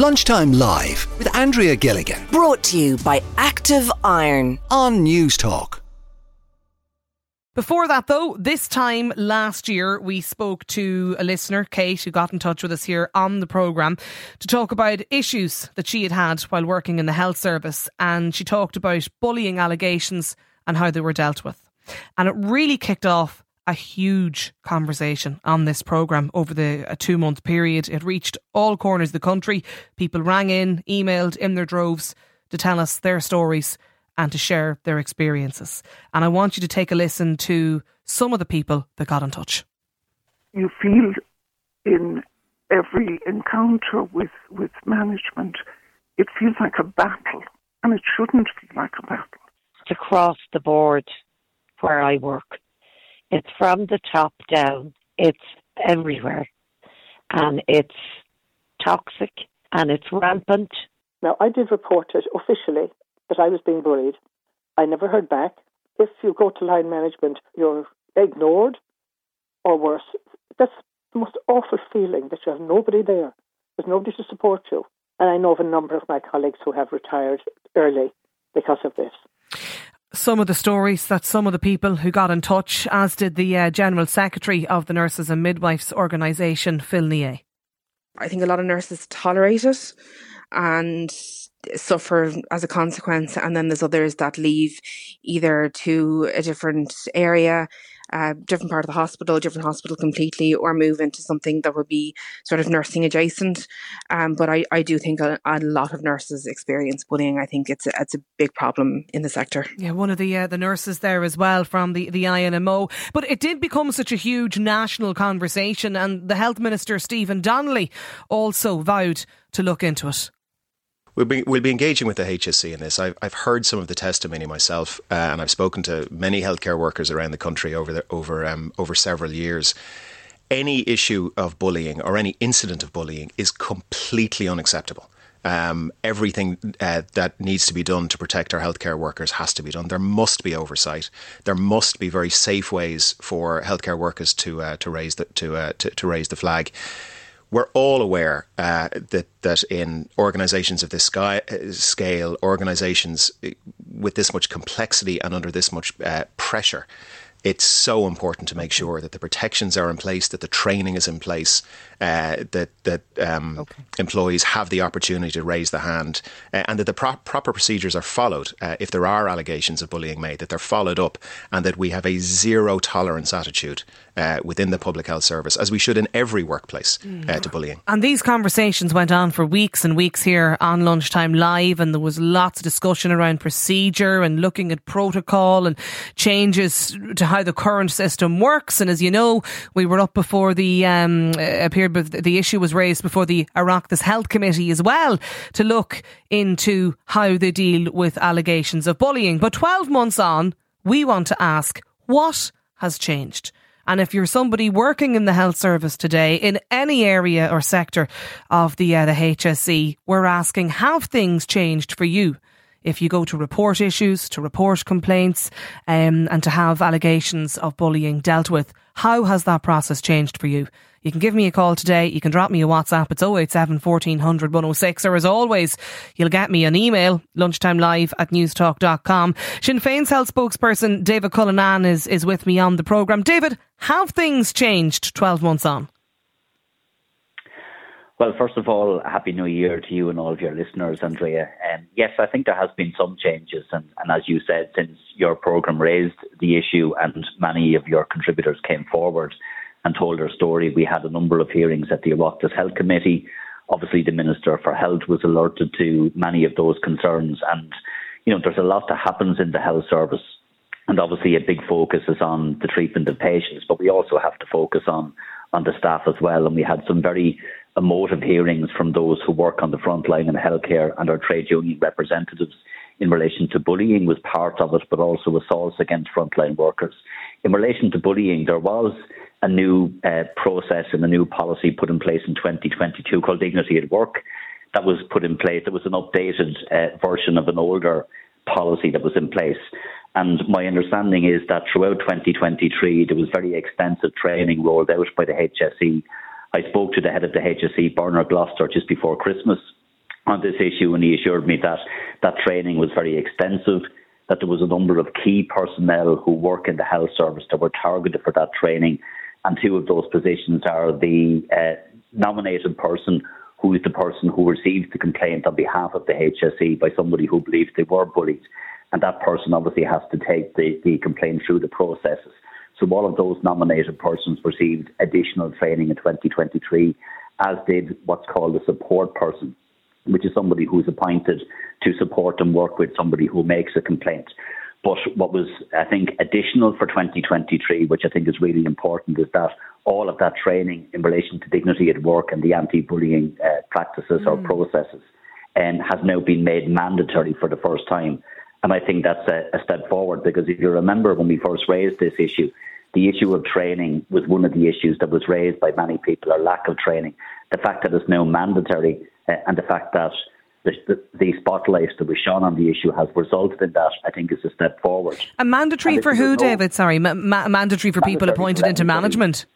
Lunchtime Live with Andrea Gilligan. Brought to you by Active Iron on Newstalk. Before that, though, this time last year, we spoke to a listener, Kate, who got in touch with us here on the programme to talk about issues that she had had while working in the health service. And she talked about bullying allegations and how they were dealt with. And it really kicked off a huge conversation on this programme over the a two month period. It reached all corners of the country. People rang in, emailed in their droves to tell us their stories and to share their experiences. And I want you to take a listen to some of the people that got in touch. You feel in every encounter with, with management, it feels like a battle, and it shouldn't feel like a battle. Across the board where I work, it's from the top down. It's everywhere. And it's toxic and it's rampant. Now, I did report it officially that I was being bullied. I never heard back. If you go to line management, you're ignored or worse. That's the most awful feeling that you have nobody there. There's nobody to support you. And I know of a number of my colleagues who have retired early because of this some of the stories that some of the people who got in touch, as did the uh, General Secretary of the Nurses and Midwives Organisation, Phil Nier. I think a lot of nurses tolerate it and suffer as a consequence, and then there's others that leave either to a different area a different part of the hospital, different hospital completely, or move into something that would be sort of nursing adjacent. Um, but I, I do think a, a, lot of nurses experience bullying. I think it's a, it's a big problem in the sector. Yeah, one of the uh, the nurses there as well from the, the INMO. But it did become such a huge national conversation, and the health minister Stephen Donnelly also vowed to look into it. We'll be, we'll be engaging with the HSE in this. I've, I've heard some of the testimony myself, uh, and I've spoken to many healthcare workers around the country over the, over um, over several years. Any issue of bullying or any incident of bullying is completely unacceptable. Um, everything uh, that needs to be done to protect our healthcare workers has to be done. There must be oversight. There must be very safe ways for healthcare workers to uh, to raise the to, uh, to, to raise the flag we're all aware uh, that that in organisations of this sky, uh, scale, organisations uh, with this much complexity and under this much uh, pressure, it's so important to make sure that the protections are in place, that the training is in place, uh, that that um, okay. employees have the opportunity to raise the hand, uh, and that the pro- proper procedures are followed. Uh, if there are allegations of bullying made, that they're followed up, and that we have a zero tolerance attitude uh, within the public health service, as we should in every workplace, mm. to bullying. And these conversations went on for weeks and weeks here on Lunchtime Live, and there was lots of discussion around procedure and looking at protocol and changes to how the current system works. And as you know, we were up before the um, appeared, the issue was raised before the Oireachtas Health Committee as well to look into how they deal with allegations of bullying. But 12 months on, we want to ask what has changed. And if you're somebody working in the health service today in any area or sector of the uh, the HSE, we're asking have things changed for you? if you go to report issues, to report complaints, um, and to have allegations of bullying dealt with. How has that process changed for you? You can give me a call today. You can drop me a WhatsApp. It's 087 1400 106. Or as always, you'll get me an email, lunchtime live at newstalk.com. Sinn Féin's health spokesperson, David Cullinane, is, is with me on the programme. David, have things changed 12 months on? Well, first of all, Happy New Year to you and all of your listeners, Andrea. Um, yes, I think there has been some changes, and, and as you said, since your programme raised the issue and many of your contributors came forward and told her story, we had a number of hearings at the Oireachtas Health Committee. Obviously, the Minister for Health was alerted to many of those concerns, and you know, there's a lot that happens in the health service, and obviously, a big focus is on the treatment of patients, but we also have to focus on on the staff as well, and we had some very emotive hearings from those who work on the front line in healthcare and our trade union representatives in relation to bullying was part of it, but also assaults against frontline workers. In relation to bullying, there was a new uh, process and a new policy put in place in 2022 called Dignity at Work that was put in place. It was an updated uh, version of an older policy that was in place. And my understanding is that throughout 2023, there was very extensive training rolled out by the HSE I spoke to the head of the HSE, Bernard Gloster, just before Christmas, on this issue, and he assured me that that training was very extensive, that there was a number of key personnel who work in the health service that were targeted for that training, and two of those positions are the uh, nominated person who is the person who receives the complaint on behalf of the HSE by somebody who believes they were bullied. And that person obviously has to take the, the complaint through the processes. So all of those nominated persons received additional training in 2023, as did what's called a support person, which is somebody who's appointed to support and work with somebody who makes a complaint. But what was, I think, additional for 2023, which I think is really important, is that all of that training in relation to dignity at work and the anti-bullying uh, practices mm. or processes um, has now been made mandatory for the first time. And I think that's a, a step forward because if you remember when we first raised this issue, the issue of training was one of the issues that was raised by many people, or lack of training. The fact that it's now mandatory uh, and the fact that the, the, the, spotlight that was shone on the issue has resulted in that, I think is a step forward. A mandatory for who, David? Sorry, ma- ma- mandatory for mandatory people appointed into management?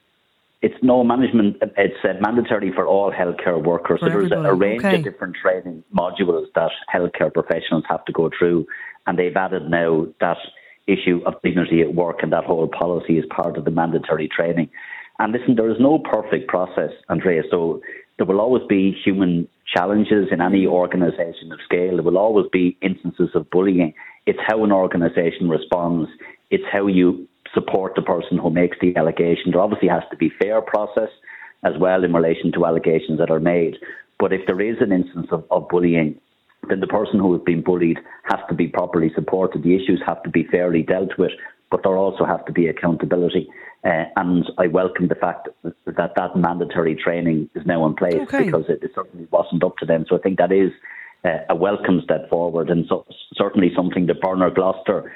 It's no management, it's uh, mandatory for all healthcare workers. For so there's a, a range okay. of different training modules that healthcare professionals have to go through, and they've added now that issue of dignity at work and that whole policy is part of the mandatory training. And listen, there is no perfect process, Andrea. So there will always be human challenges in any mm-hmm. organisation of scale. There will always be instances of bullying. It's how an organisation responds. It's how you support the person who makes the allegation. There obviously has to be fair process as well in relation to allegations that are made. But if there is an instance of, of bullying, then the person who has been bullied has to be properly supported. The issues have to be fairly dealt with, but there also has to be accountability. Uh, and I welcome the fact that that mandatory training is now in place okay. because it, it, certainly wasn't up to them. So I think that is uh, a welcome step forward and so, certainly something that Bernard Gloster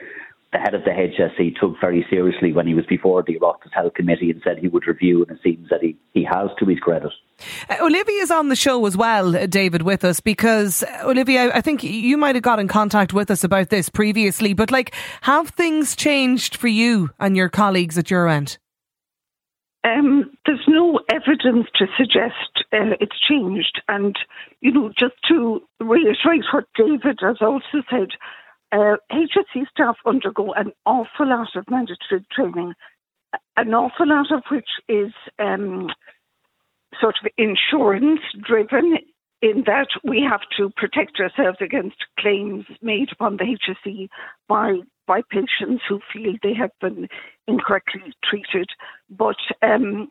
the head of the HSE took very seriously when he was before the Oireachtas Health Committee and said he would review, and it seems that he, he has to his credit. Uh, Olivia is on the show as well, uh, David, with us because uh, Olivia, I think you might have got in contact with us about this previously, but like, have things changed for you and your colleagues at your end? Um, there's no evidence to suggest uh, it's changed. And, you know, just to reiterate what David has also said, uh, HSE staff undergo an awful lot of mandatory training, an awful lot of which is um, sort of insurance driven, in that we have to protect ourselves against claims made upon the HSE by by patients who feel they have been incorrectly treated. But um,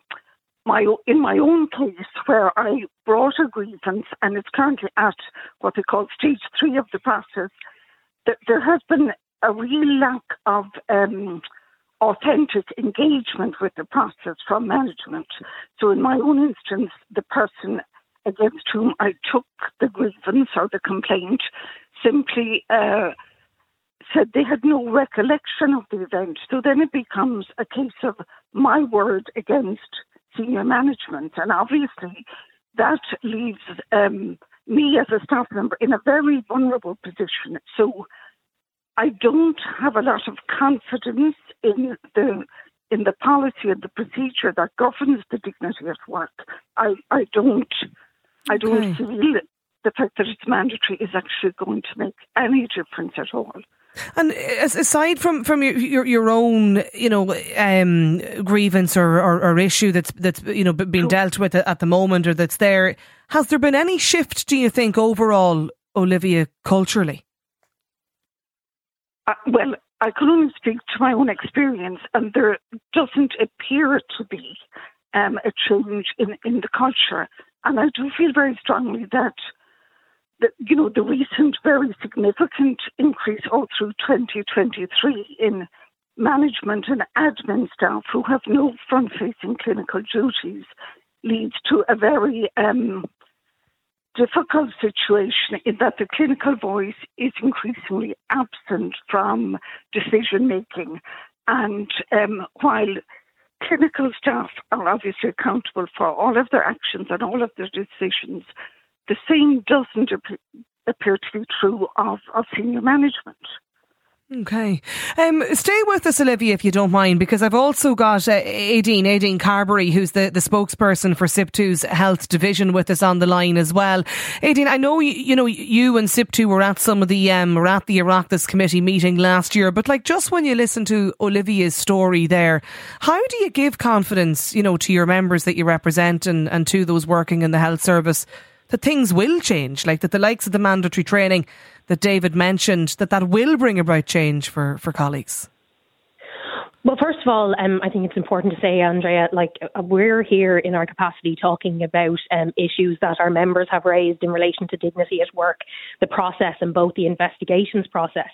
my in my own case, where I brought a grievance and it's currently at what they call stage three of the process, there has been a real lack of um, authentic engagement with the process from management. So, in my own instance, the person against whom I took the grievance or the complaint simply uh, said they had no recollection of the event. So then it becomes a case of my word against senior management. And obviously, that leaves um, me as a staff member in a very vulnerable position. So I don't have a lot of confidence in the in the policy and the procedure that governs the dignity at work. I, I don't I don't okay. feel the fact that it's mandatory is actually going to make any difference at all. And aside from from your your, your own you know um, grievance or, or, or, issue that's that's you know being dealt with at the moment or that's there, has there been any shift? Do you think overall, Olivia, culturally? Uh, well, I can only speak to my own experience, and there doesn't appear to be um, a change in, in the culture. And I do feel very strongly that, that, you know, the recent very significant increase all through 2023 in management and admin staff who have no front facing clinical duties leads to a very um, difficult situation in that the clinical voice is increasingly absent from decision making. And um, while clinical staff are obviously accountable for all of their actions and all of their decisions, the same doesn't appear to be true of, of senior management. Okay. Um, stay with us, Olivia, if you don't mind, because I've also got uh, Aideen, Aideen Carberry, who's the, the spokesperson for SIPTU's health division with us on the line as well. Aideen, I know, you, you know, you and SIPTU were at some of the, um, were at the Oireachtas committee meeting last year, but like just when you listen to Olivia's story there, how do you give confidence, you know, to your members that you represent and, and to those working in the health service that things will change, like that the likes of the mandatory training that David mentioned, that that will bring about change for, for colleagues? Well, first of all, um, I think it's important to say, Andrea, like uh, we're here in our capacity talking about um, issues that our members have raised in relation to dignity at work, the process, and both the investigations process.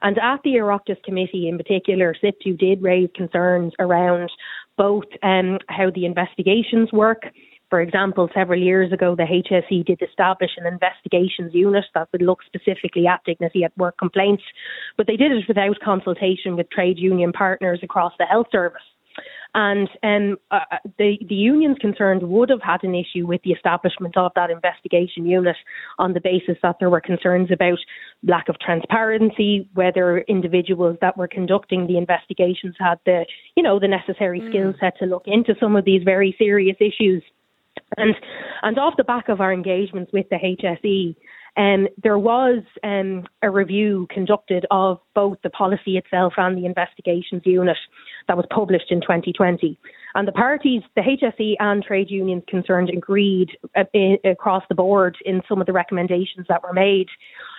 And at the Oireachtas committee in particular, SIPTU did raise concerns around both um, how the investigations work for example, several years ago, the HSE did establish an investigations unit that would look specifically at dignity at work complaints, but they did it without consultation with trade union partners across the health service. And um, uh, uh, the, the unions concerned would have had an issue with the establishment of that investigation unit on the basis that there were concerns about lack of transparency, whether individuals that were conducting the investigations had the, you know, the necessary mm. skill set to look into some of these very serious issues. And and off the back of our engagements with the HSE, um, there was um, a review conducted of both the policy itself and the investigations unit that was published in 2020. And the parties, the HSE and trade unions concerned, agreed uh, across the board in some of the recommendations that were made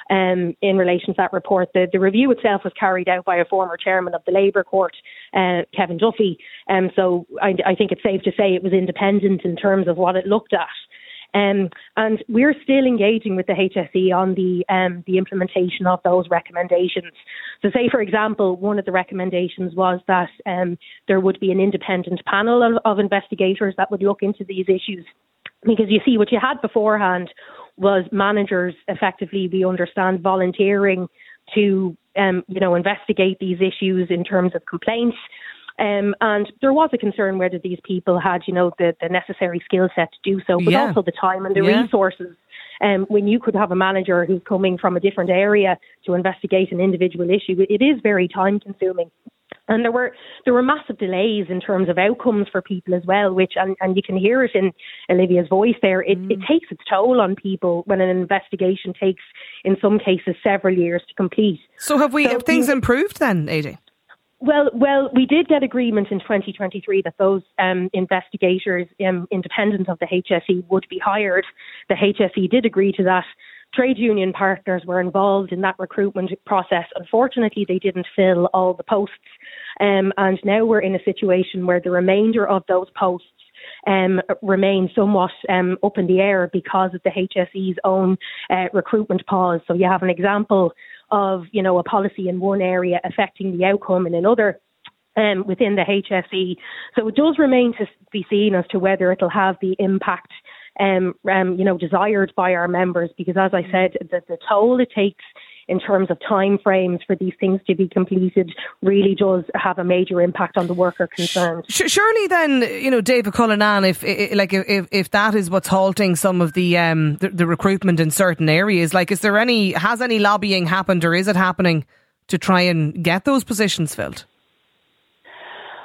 um, in relation to that report. The, the, review itself was carried out by a former chairman of the Labour Court, uh, Kevin Duffy. Um, so I, I, think it's safe to say it was independent in terms of what it looked at. Um, and we're still engaging with the HSE on the um, the implementation of those recommendations. So, say for example, one of the recommendations was that um, there would be an independent panel of, of investigators that would look into these issues because you see what you had beforehand was managers effectively, we understand, volunteering to, um, you know, investigate these issues in terms of complaints. Um, and there was a concern whether these people had, you know, the, the necessary skill set to do so, but yeah. also the time and the yeah. resources. Um, when you could have a manager who's coming from a different area to investigate an individual issue, it is very time consuming. And there were there were massive delays in terms of outcomes for people as well, which and, and you can hear it in Olivia's voice there. It, mm. it takes its toll on people when an investigation takes, in some cases, several years to complete. So have we so have things improved then, AJ? Well, well, we did get agreement in 2023 that those um, investigators, um, independent of the HSE, would be hired. The HSE did agree to that trade union partners were involved in that recruitment process. Unfortunately, they didn't fill all the posts. Um, and now we're in a situation where the remainder of those posts um, remain somewhat um, up in the air because of the HSE's own uh, recruitment pause. So you have an example of, you know, a policy in one area affecting the outcome in another. Um, within the HSE. So it does remain to be seen as to whether it'll have the impact um, um, you know, desired by our members because, as I said, the, the toll it takes in terms of time frames for these things to be completed really does have a major impact on the worker concerned. Surely, then, you know, David Cullinane, if like if if that is what's halting some of the um the, the recruitment in certain areas, like, is there any has any lobbying happened or is it happening to try and get those positions filled?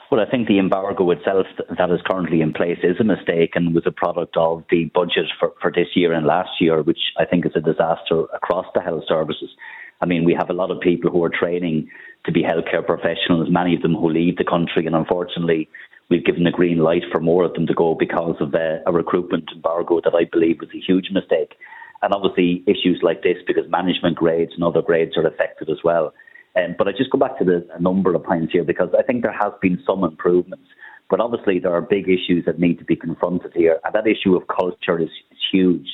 Well, I think the embargo itself that is currently in place is a mistake and was a product of the budget for, for this year and last year, which I think is a disaster across the health services. I mean, we have a lot of people who are training to be healthcare professionals, many of them who leave the country, and unfortunately, we've given the green light for more of them to go because of a, a recruitment embargo that I believe was a huge mistake. And obviously, issues like this, because management grades and other grades are affected as well. Um, but I just go back to the number of points here because I think there has been some improvements. But obviously, there are big issues that need to be confronted here, and that issue of culture is, is huge.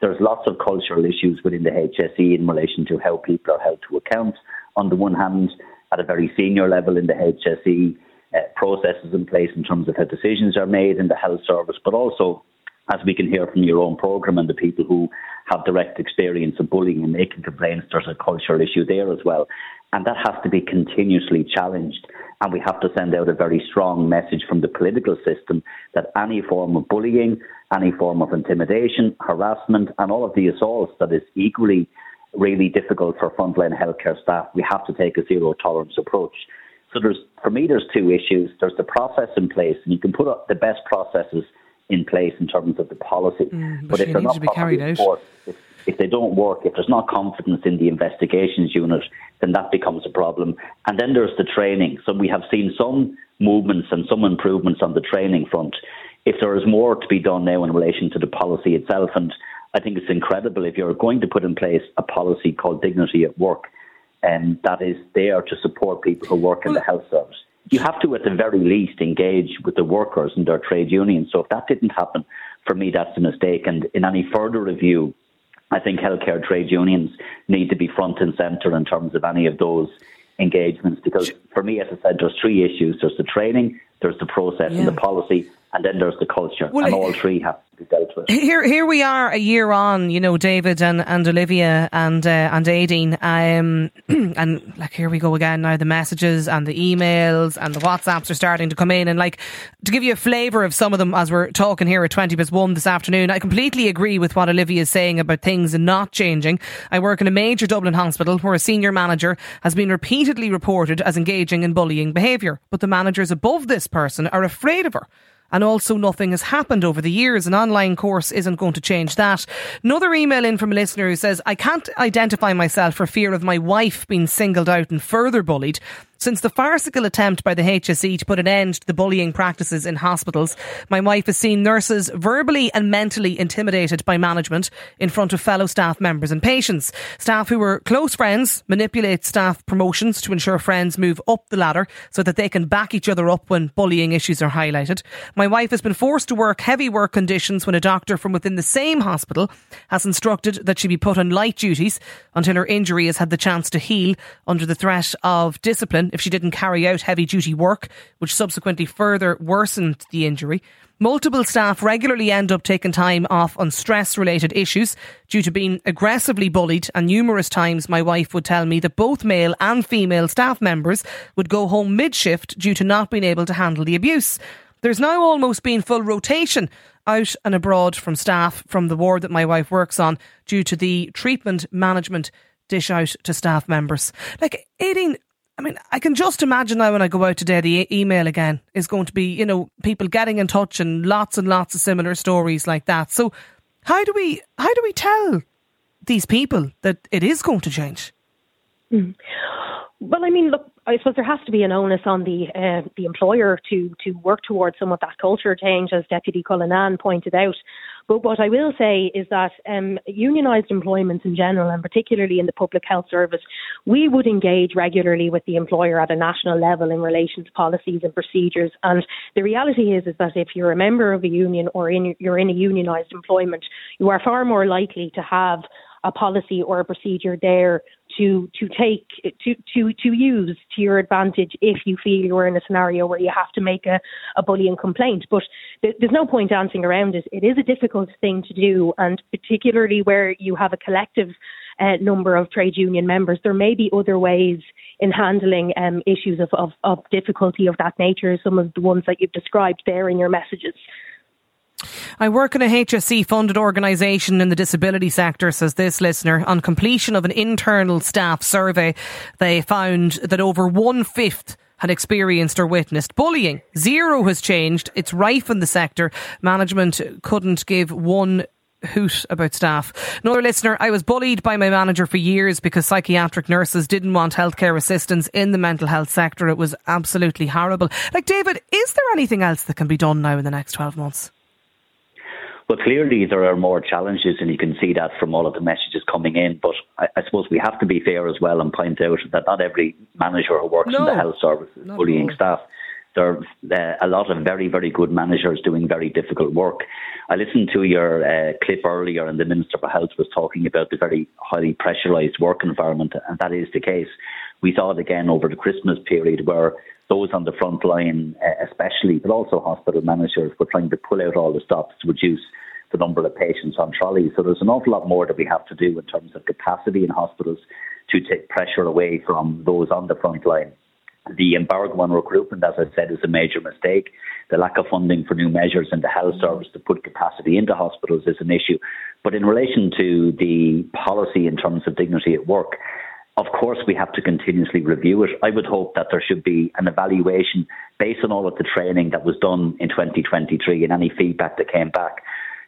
There's lots of cultural issues within the HSE in relation to how people are held to account. On the one hand, at a very senior level in the HSE, uh, processes in place in terms of how decisions are made in the health service, but also, as we can hear from your own programme and the people who have direct experience of bullying and making complaints, there's a cultural issue there as well. And that has to be continuously challenged. And we have to send out a very strong message from the political system that any form of bullying, any form of intimidation, harassment, and all of the assaults that is equally really difficult for frontline healthcare staff. We have to take a zero tolerance approach. So there's, for me, there's two issues. There's the process in place, and you can put up the best processes in place in terms of the policy. Mm, but if they're not carried out. If, if they don't work, if there's not confidence in the investigations unit, then that becomes a problem. And then there's the training. So we have seen some movements and some improvements on the training front. If there is more to be done now in relation to the policy itself, and I think it's incredible if you're going to put in place a policy called dignity at work, and um, that is there to support people who work in the health service. You have to, at the very least, engage with the workers and their trade unions. So if that didn't happen, for me, that's a mistake. And in any further review, I think healthcare trade unions need to be front and centre in terms of any of those engagements. Because for me, as I said, there's three issues: there's the training, there's the process, yeah. and the policy, and then there's the culture. Well, and all three have to be dealt with. Here, here we are a year on. You know, David and, and Olivia and uh, and Aideen, um, and like here we go again now. The messages and the emails and the WhatsApps are starting to come in, and like to give you a flavour of some of them as we're talking here at twenty plus one this afternoon. I completely agree with what Olivia is saying about things not changing. I work in a major Dublin hospital where a senior manager has been repeatedly reported as engaging in bullying behaviour, but the managers above this person are afraid of her and also nothing has happened over the years. An online course isn't going to change that. Another email in from a listener who says, I can't identify myself for fear of my wife being singled out and further bullied. Since the farcical attempt by the HSE to put an end to the bullying practices in hospitals, my wife has seen nurses verbally and mentally intimidated by management in front of fellow staff members and patients. Staff who were close friends manipulate staff promotions to ensure friends move up the ladder so that they can back each other up when bullying issues are highlighted. My wife has been forced to work heavy work conditions when a doctor from within the same hospital has instructed that she be put on light duties until her injury has had the chance to heal under the threat of discipline if she didn't carry out heavy duty work, which subsequently further worsened the injury. Multiple staff regularly end up taking time off on stress related issues due to being aggressively bullied, and numerous times my wife would tell me that both male and female staff members would go home mid shift due to not being able to handle the abuse. There's now almost been full rotation out and abroad from staff from the ward that my wife works on due to the treatment management dish out to staff members. Like, Aideen, I mean, I can just imagine now when I go out today, the e- email again is going to be, you know, people getting in touch and lots and lots of similar stories like that. So, how do we how do we tell these people that it is going to change? Mm. Well, I mean, look, I suppose there has to be an onus on the uh, the employer to to work towards some of that culture change, as Deputy Cullinane pointed out. But what I will say is that um, unionised employment in general, and particularly in the public health service, we would engage regularly with the employer at a national level in relation to policies and procedures. And the reality is, is that if you're a member of a union or in, you're in a unionised employment, you are far more likely to have a policy or a procedure there to to take to to to use to your advantage if you feel you're in a scenario where you have to make a, a bullying complaint. But th- there's no point dancing around it. It is a difficult thing to do, and particularly where you have a collective uh, number of trade union members, there may be other ways in handling um, issues of, of, of difficulty of that nature. Some of the ones that you've described there in your messages. I work in a HSE funded organisation in the disability sector, says this listener. On completion of an internal staff survey, they found that over one fifth had experienced or witnessed bullying. Zero has changed. It's rife in the sector. Management couldn't give one hoot about staff. Another listener, I was bullied by my manager for years because psychiatric nurses didn't want healthcare assistants in the mental health sector. It was absolutely horrible. Like, David, is there anything else that can be done now in the next 12 months? But clearly, there are more challenges, and you can see that from all of the messages coming in. But I, I suppose we have to be fair as well and point out that not every manager who works no, in the health service is bullying staff. There are uh, a lot of very, very good managers doing very difficult work. I listened to your uh, clip earlier, and the Minister for Health was talking about the very highly pressurised work environment, and that is the case. We saw it again over the Christmas period where those on the front line, uh, especially, but also hospital managers, were trying to pull out all the stops to reduce the number of patients on trolleys. So there's an awful lot more that we have to do in terms of capacity in hospitals to take pressure away from those on the front line. The embargo on recruitment, as I said, is a major mistake. The lack of funding for new measures in the health service to put capacity into hospitals is an issue. But in relation to the policy in terms of dignity at work, of course, we have to continuously review it. I would hope that there should be an evaluation based on all of the training that was done in 2023 and any feedback that came back.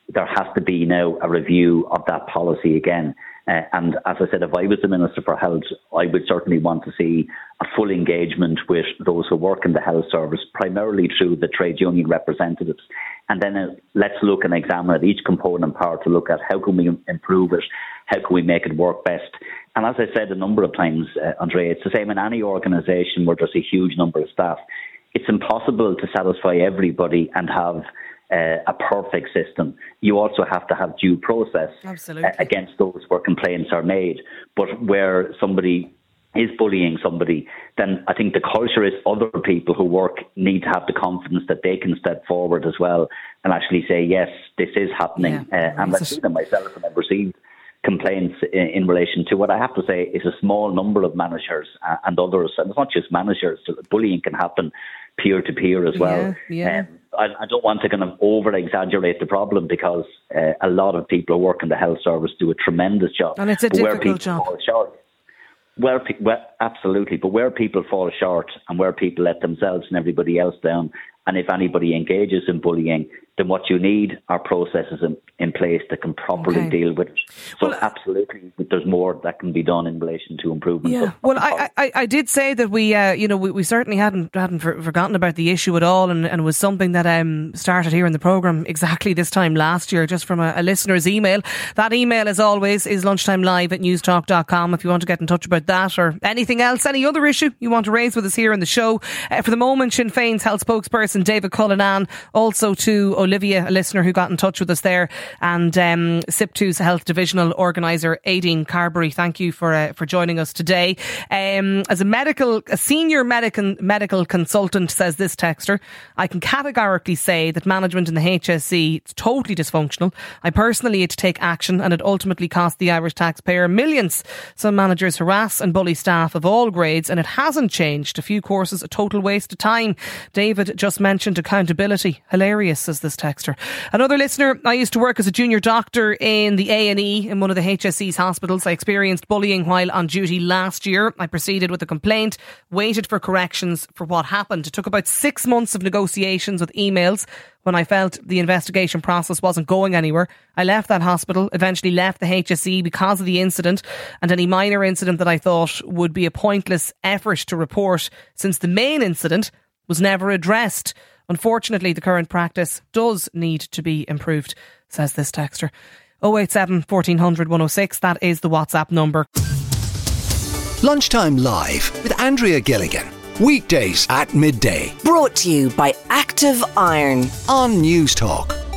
There has to be now a review of that policy again. Uh, and as I said, if I was the Minister for Health, I would certainly want to see a full engagement with those who work in the health service, primarily through the trade union representatives. And then uh, let's look and examine at each component part to look at how can we improve it, how can we make it work best. And as I said a number of times, uh, Andrea, it's the same in any organisation where there's a huge number of staff. It's impossible to satisfy everybody and have uh, a perfect system. You also have to have due process uh, against those where complaints are made. But where somebody is bullying somebody, then I think the culture is other people who work need to have the confidence that they can step forward as well and actually say, yes, this is happening. Yeah. Uh, and I've seen it myself and I've received complaints in, in, relation to what I have to say is a small number of managers uh, and others. And it's not just managers, bullying can happen peer to peer as well. Yeah, yeah. Um, I, I, don't want to kind of over exaggerate the problem because uh, a lot of people who work in the health service do a tremendous job. And it's a but difficult job. Short, where, where, absolutely, but where people fall short and where people let themselves and everybody else down, and if anybody engages in bullying, then what you need are processes in, in place that can properly Okay. deal with it. So Well, absolutely, there's more that can be done in relation to improvement. Yeah, well, I, I, I did say that we, uh, you know, we, we certainly hadn't hadn't for, forgotten about the issue at all, and, and was something that um started here in the program exactly this time last year, just from a, a listener's email. That email, as always, is lunchtime live at newstalk.com if you want to get in touch about that or anything else, any other issue you want to raise with us here in the show. Uh, for the moment, Sinn Féin's health spokesperson David Cullinane, also to Olivia, a listener who got in touch with us there, and um, SIPTU's health divisional organiser Aideen Carberry. Thank you for uh, for joining us today. Um, as a medical, a senior medical medical consultant, says this texter, I can categorically say that management in the HSE is totally dysfunctional. I personally had to take action, and it ultimately cost the Irish taxpayer millions. Some managers harass and bully staff of all grades, and it hasn't changed. A few courses, a total waste of time. David just mentioned accountability. Hilarious, says this texter. Another listener, I used to work as a junior doctor in the A&E in one of the HSE's hospitals. I experienced bullying while on duty last year. I proceeded with a complaint, waited for corrections for what happened. It took about six months of negotiations with emails when I felt the investigation process wasn't going anywhere. I left that hospital, eventually left the HSE because of the incident and any minor incident that I thought would be a pointless effort to report since the main incident was never addressed. Unfortunately, the current practice does need to be improved, says this texter. 087 1400 106, that is the WhatsApp number. Lunchtime Live with Andrea Gilligan. Weekdays at midday Brought to you by Active Iron. on Newstalk.